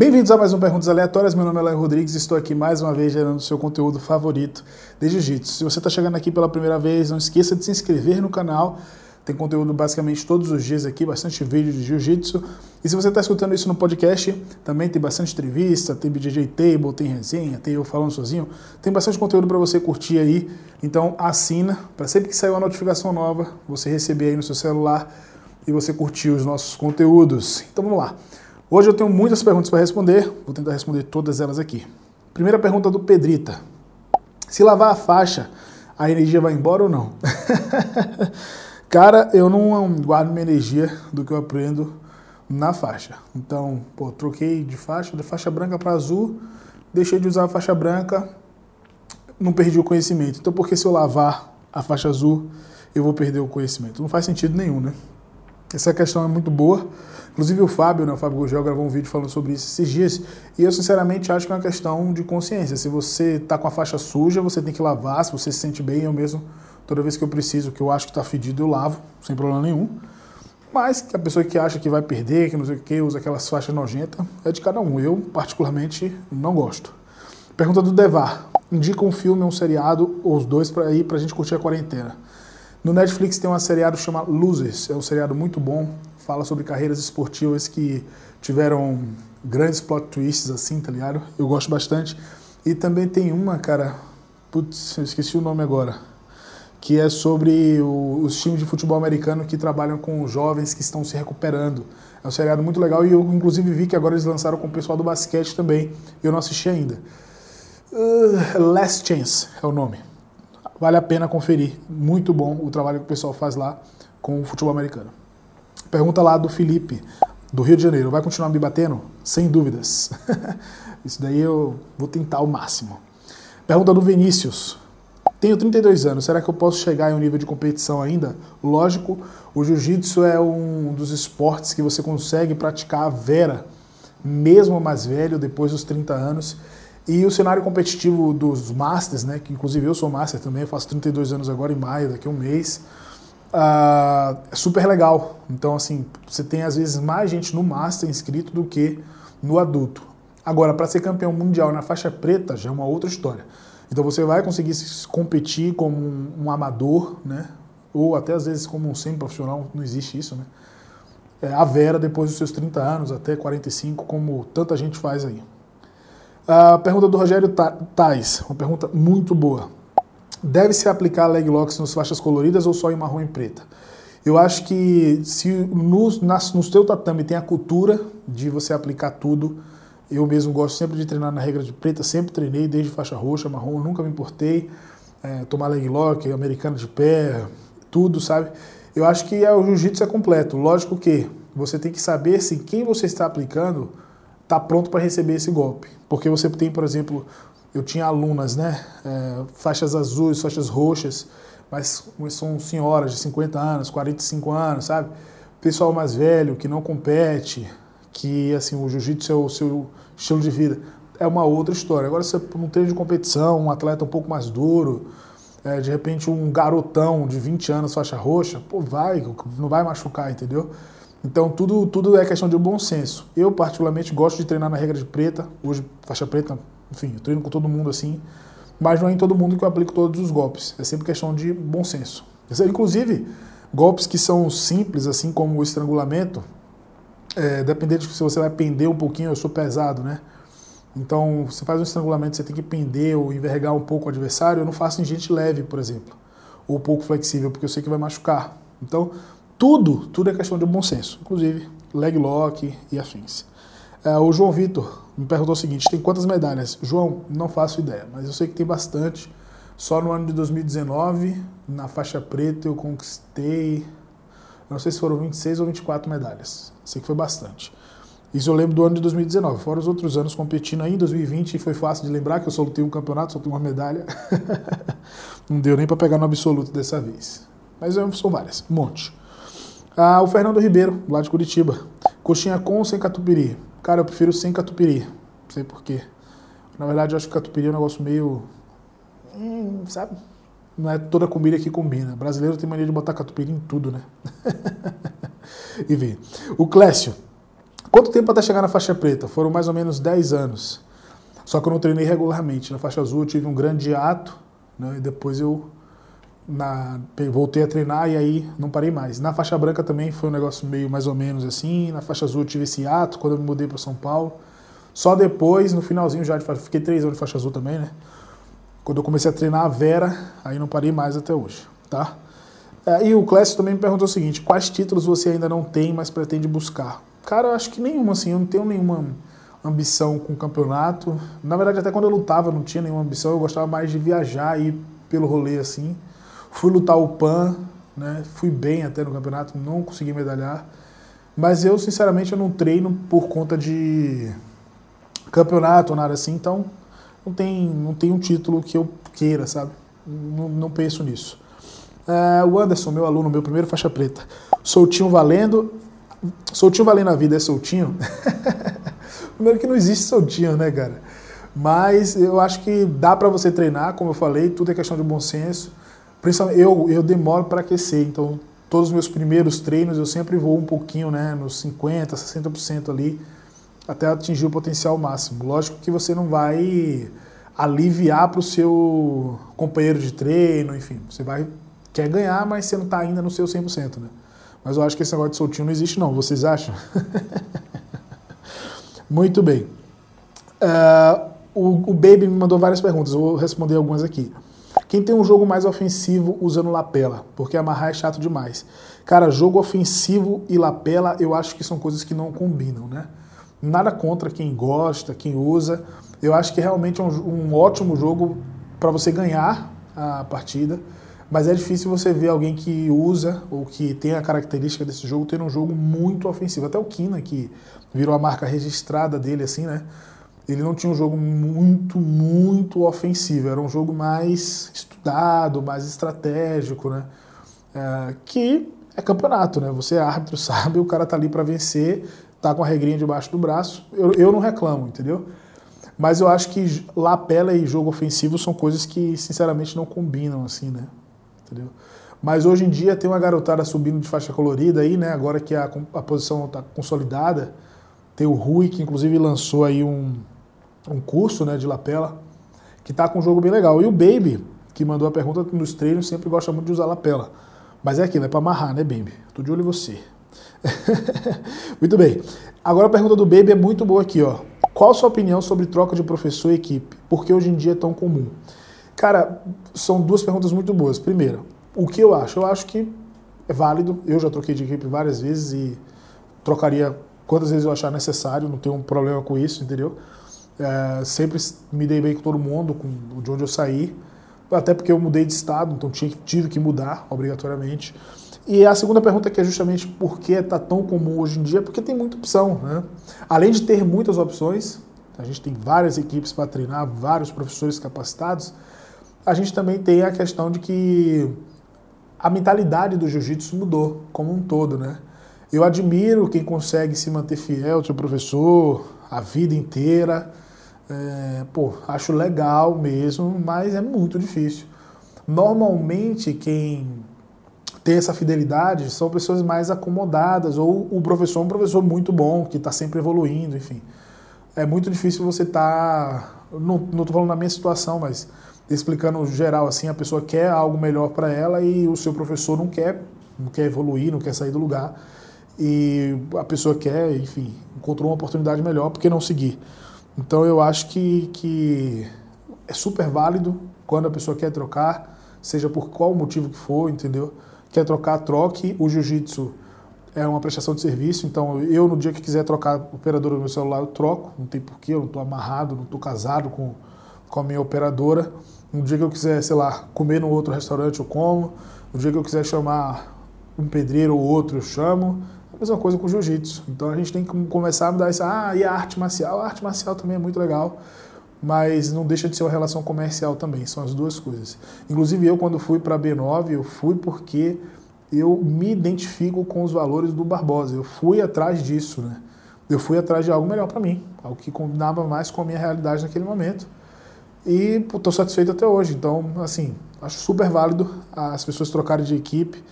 Bem-vindos a mais um Perguntas Aleatórias. Meu nome é Léo Rodrigues e estou aqui mais uma vez gerando o seu conteúdo favorito de Jiu-Jitsu. Se você está chegando aqui pela primeira vez, não esqueça de se inscrever no canal. Tem conteúdo basicamente todos os dias aqui, bastante vídeo de Jiu-Jitsu. E se você está escutando isso no podcast, também tem bastante entrevista, tem BJJ Table, tem resenha, tem eu falando sozinho. Tem bastante conteúdo para você curtir aí. Então assina para sempre que sair uma notificação nova, você receber aí no seu celular e você curtir os nossos conteúdos. Então vamos lá. Hoje eu tenho muitas perguntas para responder, vou tentar responder todas elas aqui. Primeira pergunta do Pedrita. Se lavar a faixa, a energia vai embora ou não? Cara, eu não guardo minha energia do que eu aprendo na faixa. Então, pô, troquei de faixa, de faixa branca para azul, deixei de usar a faixa branca, não perdi o conhecimento. Então, por que se eu lavar a faixa azul, eu vou perder o conhecimento? Não faz sentido nenhum, né? Essa questão é muito boa. Inclusive o Fábio, né, o Fábio Gugel gravou um vídeo falando sobre isso esses dias, e eu sinceramente acho que é uma questão de consciência. Se você está com a faixa suja, você tem que lavar, se você se sente bem, eu mesmo, toda vez que eu preciso, que eu acho que está fedido, eu lavo, sem problema nenhum. Mas a pessoa que acha que vai perder, que não sei o que, usa aquelas faixas nojentas, é de cada um. Eu, particularmente, não gosto. Pergunta do Devar. Indica um filme, um seriado, ou os dois, para ir para a gente curtir a quarentena. No Netflix tem um seriado chamado Losers, é um seriado muito bom, fala sobre carreiras esportivas que tiveram grandes plot twists assim, tá ligado? Eu gosto bastante. E também tem uma, cara, putz, eu esqueci o nome agora, que é sobre o, os times de futebol americano que trabalham com jovens que estão se recuperando. É um seriado muito legal e eu inclusive vi que agora eles lançaram com o pessoal do basquete também. Eu não assisti ainda. Uh, Last Chance é o nome. Vale a pena conferir. Muito bom o trabalho que o pessoal faz lá com o futebol americano. Pergunta lá do Felipe, do Rio de Janeiro. Vai continuar me batendo? Sem dúvidas. Isso daí eu vou tentar ao máximo. Pergunta do Vinícius. Tenho 32 anos, será que eu posso chegar em um nível de competição ainda? Lógico, o jiu-jitsu é um dos esportes que você consegue praticar a vera, mesmo mais velho, depois dos 30 anos. E o cenário competitivo dos Masters, né, que inclusive eu sou Master também, faço 32 anos agora em maio, daqui a um mês, uh, é super legal. Então, assim, você tem às vezes mais gente no Master inscrito do que no adulto. Agora, para ser campeão mundial na faixa preta já é uma outra história. Então você vai conseguir competir como um, amador, né? Ou até às vezes como um semi-profissional, não existe isso, né? É, a Vera depois dos seus 30 anos, até 45, como tanta gente faz aí. A pergunta do Rogério Tais, uma pergunta muito boa. Deve-se aplicar leg locks nas faixas coloridas ou só em marrom e preta? Eu acho que se no, nas, no seu tatame tem a cultura de você aplicar tudo, eu mesmo gosto sempre de treinar na regra de preta, sempre treinei desde faixa roxa, marrom, nunca me importei. É, tomar leg lock, americano de pé, tudo, sabe? Eu acho que é, o jiu-jitsu é completo. Lógico que você tem que saber se quem você está aplicando está pronto para receber esse golpe. Porque você tem, por exemplo, eu tinha alunas, né, é, faixas azuis, faixas roxas, mas são senhoras de 50 anos, 45 anos, sabe? Pessoal mais velho, que não compete, que assim o jiu-jitsu é o seu estilo de vida. É uma outra história. Agora, você não treino de competição, um atleta um pouco mais duro, é, de repente um garotão de 20 anos, faixa roxa, pô, vai, não vai machucar, entendeu? Então tudo, tudo é questão de bom senso. Eu, particularmente, gosto de treinar na regra de preta, hoje faixa preta, enfim, eu treino com todo mundo assim, mas não é em todo mundo que eu aplico todos os golpes. É sempre questão de bom senso. Inclusive, golpes que são simples, assim como o estrangulamento, é, dependendo de se você vai pender um pouquinho, eu sou pesado, né? Então, você faz um estrangulamento, você tem que pender ou envergar um pouco o adversário. Eu não faço em gente leve, por exemplo, ou pouco flexível, porque eu sei que vai machucar. Então, tudo, tudo é questão de bom senso, inclusive leg lock e afins. É, o João Vitor me perguntou o seguinte: tem quantas medalhas? João, não faço ideia, mas eu sei que tem bastante. Só no ano de 2019, na faixa preta, eu conquistei, não sei se foram 26 ou 24 medalhas. Sei que foi bastante. Isso eu lembro do ano de 2019. Fora os outros anos competindo aí, em 2020 foi fácil de lembrar que eu só lutei um campeonato, tenho uma medalha. não deu nem para pegar no absoluto dessa vez. Mas são várias, um monte. Ah, o Fernando Ribeiro, lá de Curitiba. Coxinha com ou sem catupiry? Cara, eu prefiro sem catupiry. Não sei porquê. Na verdade, eu acho que catupiry é um negócio meio. Hum, sabe? Não é toda comida que combina. Brasileiro tem mania de botar catupiry em tudo, né? e vê. O Clécio. Quanto tempo até chegar na faixa preta? Foram mais ou menos 10 anos. Só que eu não treinei regularmente. Na faixa azul eu tive um grande ato, né? E depois eu na, voltei a treinar e aí não parei mais. Na faixa branca também foi um negócio meio mais ou menos assim. Na faixa azul tive esse ato quando eu me mudei para São Paulo. Só depois, no finalzinho já, fiquei três anos de faixa azul também, né? Quando eu comecei a treinar a Vera, aí não parei mais até hoje, tá? É, e o Clécio também me perguntou o seguinte: quais títulos você ainda não tem, mas pretende buscar? Cara, eu acho que nenhuma, assim, eu não tenho nenhuma ambição com o campeonato. Na verdade, até quando eu lutava, eu não tinha nenhuma ambição, eu gostava mais de viajar e ir pelo rolê assim. Fui lutar o PAN, né? Fui bem até no campeonato, não consegui medalhar. Mas eu, sinceramente, eu não treino por conta de campeonato ou nada assim, então não tem, não tem um título que eu queira, sabe? Não, não penso nisso. É, o Anderson, meu aluno, meu primeiro faixa preta. Soltinho valendo. Soltinho valendo a vida é soltinho? Primeiro que não existe soltinho, né, cara? Mas eu acho que dá para você treinar, como eu falei, tudo é questão de bom senso. Principalmente eu, eu demoro para aquecer, então todos os meus primeiros treinos eu sempre vou um pouquinho, né, nos 50, 60% ali até atingir o potencial máximo. Lógico que você não vai aliviar para o seu companheiro de treino, enfim, você vai quer ganhar, mas você não está ainda no seu 100%, né? Mas eu acho que esse negócio de soltinho não existe não, vocês acham? Muito bem. Uh, o, o Baby me mandou várias perguntas, eu vou responder algumas aqui. Quem tem um jogo mais ofensivo usando lapela? Porque amarrar é chato demais. Cara, jogo ofensivo e lapela eu acho que são coisas que não combinam, né? Nada contra quem gosta, quem usa. Eu acho que realmente é um, um ótimo jogo para você ganhar a partida, mas é difícil você ver alguém que usa ou que tem a característica desse jogo ter um jogo muito ofensivo. Até o Kina, que virou a marca registrada dele, assim, né? Ele não tinha um jogo muito, muito ofensivo. Era um jogo mais estudado, mais estratégico, né? É, que é campeonato, né? Você é árbitro, sabe, o cara tá ali para vencer tá com a regrinha debaixo do braço. Eu, eu não reclamo, entendeu? Mas eu acho que lapela e jogo ofensivo são coisas que, sinceramente, não combinam, assim, né? Entendeu? Mas hoje em dia tem uma garotada subindo de faixa colorida aí, né? Agora que a, a posição está consolidada. Tem o Rui, que inclusive lançou aí um, um curso né, de lapela, que tá com um jogo bem legal. E o Baby, que mandou a pergunta nos treinos, sempre gosta muito de usar lapela. Mas é aquilo, é para amarrar, né, Baby? Tô de olho em você. muito bem. Agora a pergunta do Baby é muito boa aqui, ó. Qual a sua opinião sobre troca de professor e equipe? Por que hoje em dia é tão comum? Cara, são duas perguntas muito boas. Primeiro, o que eu acho? Eu acho que é válido. Eu já troquei de equipe várias vezes e trocaria quantas vezes eu achar necessário, não tenho um problema com isso, entendeu? É, sempre me dei bem com todo mundo, com, de onde eu saí, até porque eu mudei de estado, então tinha, tive que mudar obrigatoriamente. E a segunda pergunta que é justamente por que está tão comum hoje em dia, porque tem muita opção. Né? Além de ter muitas opções, a gente tem várias equipes para treinar, vários professores capacitados, a gente também tem a questão de que a mentalidade do jiu-jitsu mudou como um todo, né? Eu admiro quem consegue se manter fiel ao seu professor a vida inteira. É, pô, acho legal mesmo, mas é muito difícil. Normalmente, quem ter essa fidelidade são pessoas mais acomodadas, ou o professor é um professor muito bom, que está sempre evoluindo, enfim. É muito difícil você estar. Tá, não estou falando na minha situação, mas explicando geral assim, a pessoa quer algo melhor para ela e o seu professor não quer, não quer evoluir, não quer sair do lugar. E a pessoa quer, enfim, encontrou uma oportunidade melhor, por que não seguir? Então eu acho que, que é super válido quando a pessoa quer trocar, seja por qual motivo que for, entendeu? quer trocar, troque. O jiu-jitsu é uma prestação de serviço, então eu, no dia que quiser trocar a operadora do meu celular, eu troco, não tem porquê, eu não estou amarrado, não estou casado com, com a minha operadora. No dia que eu quiser, sei lá, comer no outro restaurante, eu como. No dia que eu quiser chamar um pedreiro ou outro, eu chamo. Mesma coisa com jiu-jitsu. Então a gente tem que começar a mudar isso. Ah, e a arte marcial? A arte marcial também é muito legal mas não deixa de ser uma relação comercial também, são as duas coisas. Inclusive eu quando fui para a B9, eu fui porque eu me identifico com os valores do Barbosa, eu fui atrás disso, né? Eu fui atrás de algo melhor para mim, algo que combinava mais com a minha realidade naquele momento. E estou satisfeito até hoje. Então, assim, acho super válido as pessoas trocarem de equipe,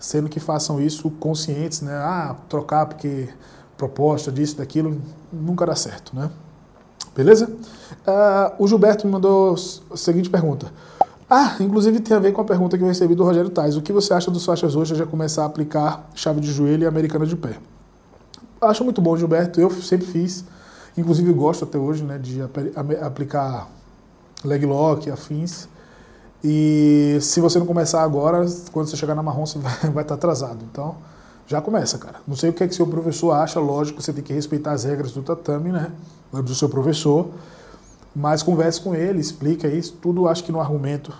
sendo que façam isso conscientes, né? Ah, trocar porque proposta disso, daquilo, nunca dá certo, né? Beleza? Uh, o Gilberto me mandou a seguinte pergunta. Ah, inclusive tem a ver com a pergunta que eu recebi do Rogério Tais. O que você acha dos faixas roxas já começar a aplicar chave de joelho e americana de pé? Acho muito bom, Gilberto. Eu sempre fiz. Inclusive gosto até hoje né, de aplicar leg lock, afins. E se você não começar agora, quando você chegar na marrom, você vai, vai estar atrasado. Então, já começa, cara. Não sei o que é que seu professor acha, lógico, você tem que respeitar as regras do tatame, né? Do seu professor. Mas converse com ele, explica isso, tudo acho que no argumento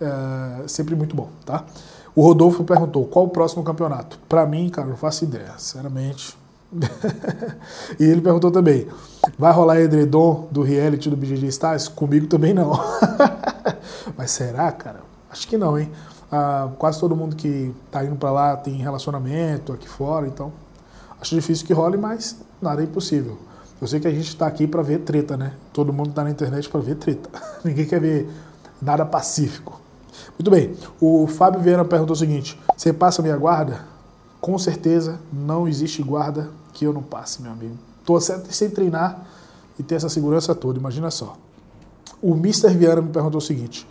é sempre muito bom, tá? O Rodolfo perguntou, qual o próximo campeonato? Para mim, cara, não faço ideia, sinceramente. e ele perguntou também, vai rolar edredom do reality do BGG Stars? Comigo também não. Mas será, cara? Acho que não, hein? Ah, quase todo mundo que tá indo para lá tem relacionamento aqui fora, então acho difícil que role, mas nada é impossível. Eu sei que a gente está aqui para ver treta, né? Todo mundo está na internet para ver treta. Ninguém quer ver nada pacífico. Muito bem. O Fábio Vieira perguntou o seguinte: Você passa minha guarda? Com certeza não existe guarda que eu não passe, meu amigo. Estou sem treinar e ter essa segurança toda, imagina só. O Mr. Vieira me perguntou o seguinte: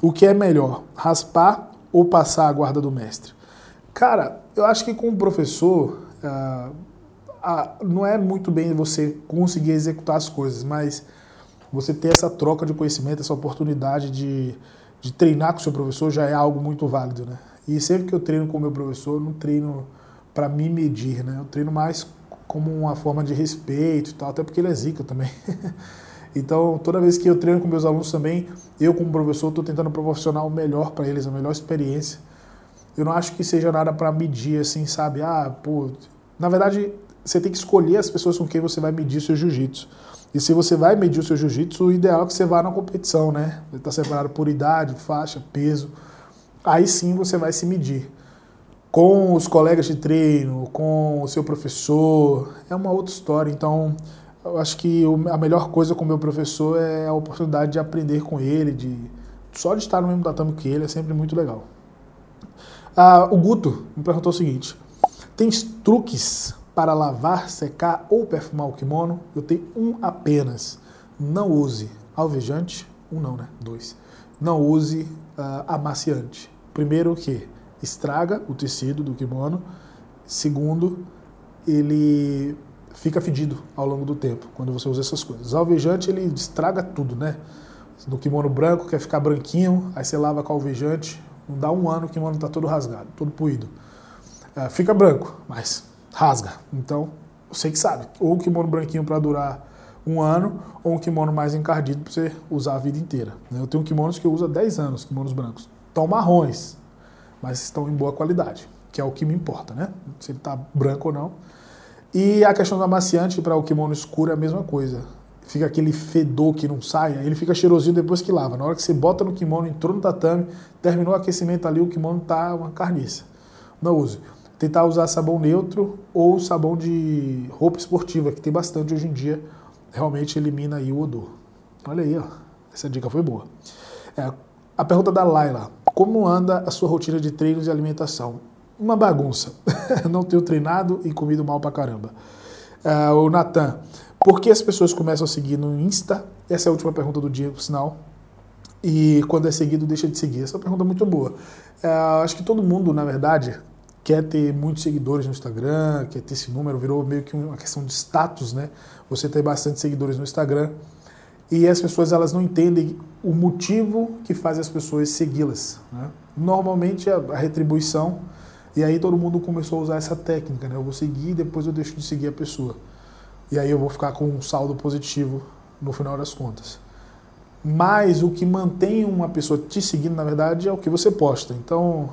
O que é melhor, raspar ou passar a guarda do mestre? Cara, eu acho que com o professor. Uh, a, não é muito bem você conseguir executar as coisas, mas você ter essa troca de conhecimento, essa oportunidade de, de treinar com o seu professor já é algo muito válido, né? E sempre que eu treino com o meu professor, eu não treino para me medir, né? Eu treino mais como uma forma de respeito e tal, até porque ele é zica também. então, toda vez que eu treino com meus alunos também, eu como professor estou tentando proporcionar o melhor para eles, a melhor experiência. Eu não acho que seja nada para medir assim, sabe? Ah, pô, na verdade, você tem que escolher as pessoas com quem você vai medir seu jiu-jitsu. E se você vai medir o seu jiu-jitsu, o ideal é que você vá na competição, né? Está separado por idade, faixa, peso. Aí sim você vai se medir. Com os colegas de treino, com o seu professor, é uma outra história. Então, eu acho que a melhor coisa com o meu professor é a oportunidade de aprender com ele, de só de estar no mesmo tatame que ele, é sempre muito legal. Ah, o Guto me perguntou o seguinte: tem truques para lavar, secar ou perfumar o kimono, eu tenho um apenas. Não use alvejante, um não, né? Dois. Não use uh, amaciante. Primeiro o que? Estraga o tecido do kimono. Segundo, ele fica fedido ao longo do tempo quando você usa essas coisas. O alvejante ele estraga tudo, né? No kimono branco quer ficar branquinho, aí você lava com alvejante, não dá um ano o kimono está todo rasgado, todo puído. Uh, fica branco, mas rasga. Então, você que sabe. Ou um kimono branquinho para durar um ano, ou um kimono mais encardido para você usar a vida inteira. Né? Eu tenho kimonos que eu uso há 10 anos, kimonos brancos. Estão marrons, mas estão em boa qualidade, que é o que me importa, né? Se ele está branco ou não. E a questão do amaciante para o kimono escuro é a mesma coisa. Fica aquele fedor que não sai, ele fica cheirosinho depois que lava. Na hora que você bota no kimono, entrou no tatame, terminou o aquecimento ali, o kimono tá uma carniça. Não use tentar usar sabão neutro ou sabão de roupa esportiva, que tem bastante hoje em dia, realmente elimina aí o odor. Olha aí, ó. essa dica foi boa. É, a pergunta da Laila, como anda a sua rotina de treinos e alimentação? Uma bagunça. Não tenho treinado e comido mal pra caramba. É, o Natan, por que as pessoas começam a seguir no Insta? Essa é a última pergunta do dia, por sinal. E quando é seguido, deixa de seguir. Essa é uma pergunta muito boa. É, acho que todo mundo, na verdade, quer ter muitos seguidores no Instagram, quer ter esse número, virou meio que uma questão de status, né? Você ter bastante seguidores no Instagram. E as pessoas elas não entendem o motivo que faz as pessoas segui-las. Né? Normalmente a, a retribuição, e aí todo mundo começou a usar essa técnica, né? Eu vou seguir e depois eu deixo de seguir a pessoa. E aí eu vou ficar com um saldo positivo no final das contas. Mas o que mantém uma pessoa te seguindo, na verdade, é o que você posta. Então,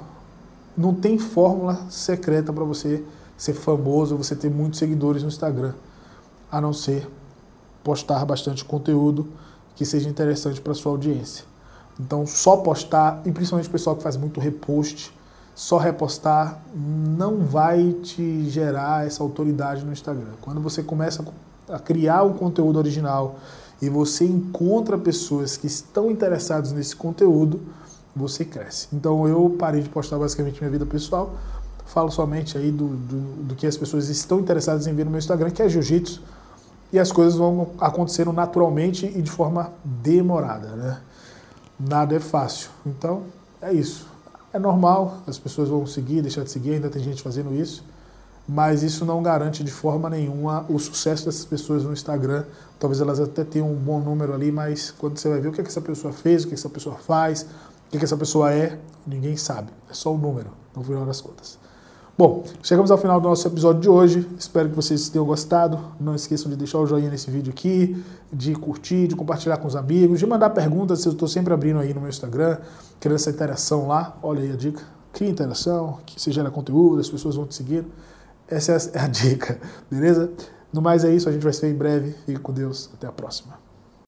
não tem fórmula secreta para você ser famoso, você ter muitos seguidores no Instagram, a não ser postar bastante conteúdo que seja interessante para sua audiência. Então, só postar, e principalmente o pessoal que faz muito repost, só repostar não vai te gerar essa autoridade no Instagram. Quando você começa a criar um conteúdo original e você encontra pessoas que estão interessadas nesse conteúdo, você cresce. Então eu parei de postar basicamente minha vida pessoal, falo somente aí do, do, do que as pessoas estão interessadas em ver no meu Instagram, que é jiu-jitsu, e as coisas vão acontecendo naturalmente e de forma demorada, né? Nada é fácil. Então, é isso. É normal, as pessoas vão seguir, deixar de seguir, ainda tem gente fazendo isso, mas isso não garante de forma nenhuma o sucesso dessas pessoas no Instagram. Talvez elas até tenham um bom número ali, mas quando você vai ver o que, é que essa pessoa fez, o que, é que essa pessoa faz, o que, é que essa pessoa é, ninguém sabe. É só o número, no final das contas. Bom, chegamos ao final do nosso episódio de hoje. Espero que vocês tenham gostado. Não esqueçam de deixar o joinha nesse vídeo aqui, de curtir, de compartilhar com os amigos, de mandar perguntas. Eu estou sempre abrindo aí no meu Instagram, querendo essa interação lá. Olha aí a dica. Cria interação, que você gera conteúdo, as pessoas vão te seguir. Essa é a dica, beleza? No mais é isso, a gente vai se ver em breve. Fique com Deus. Até a próxima.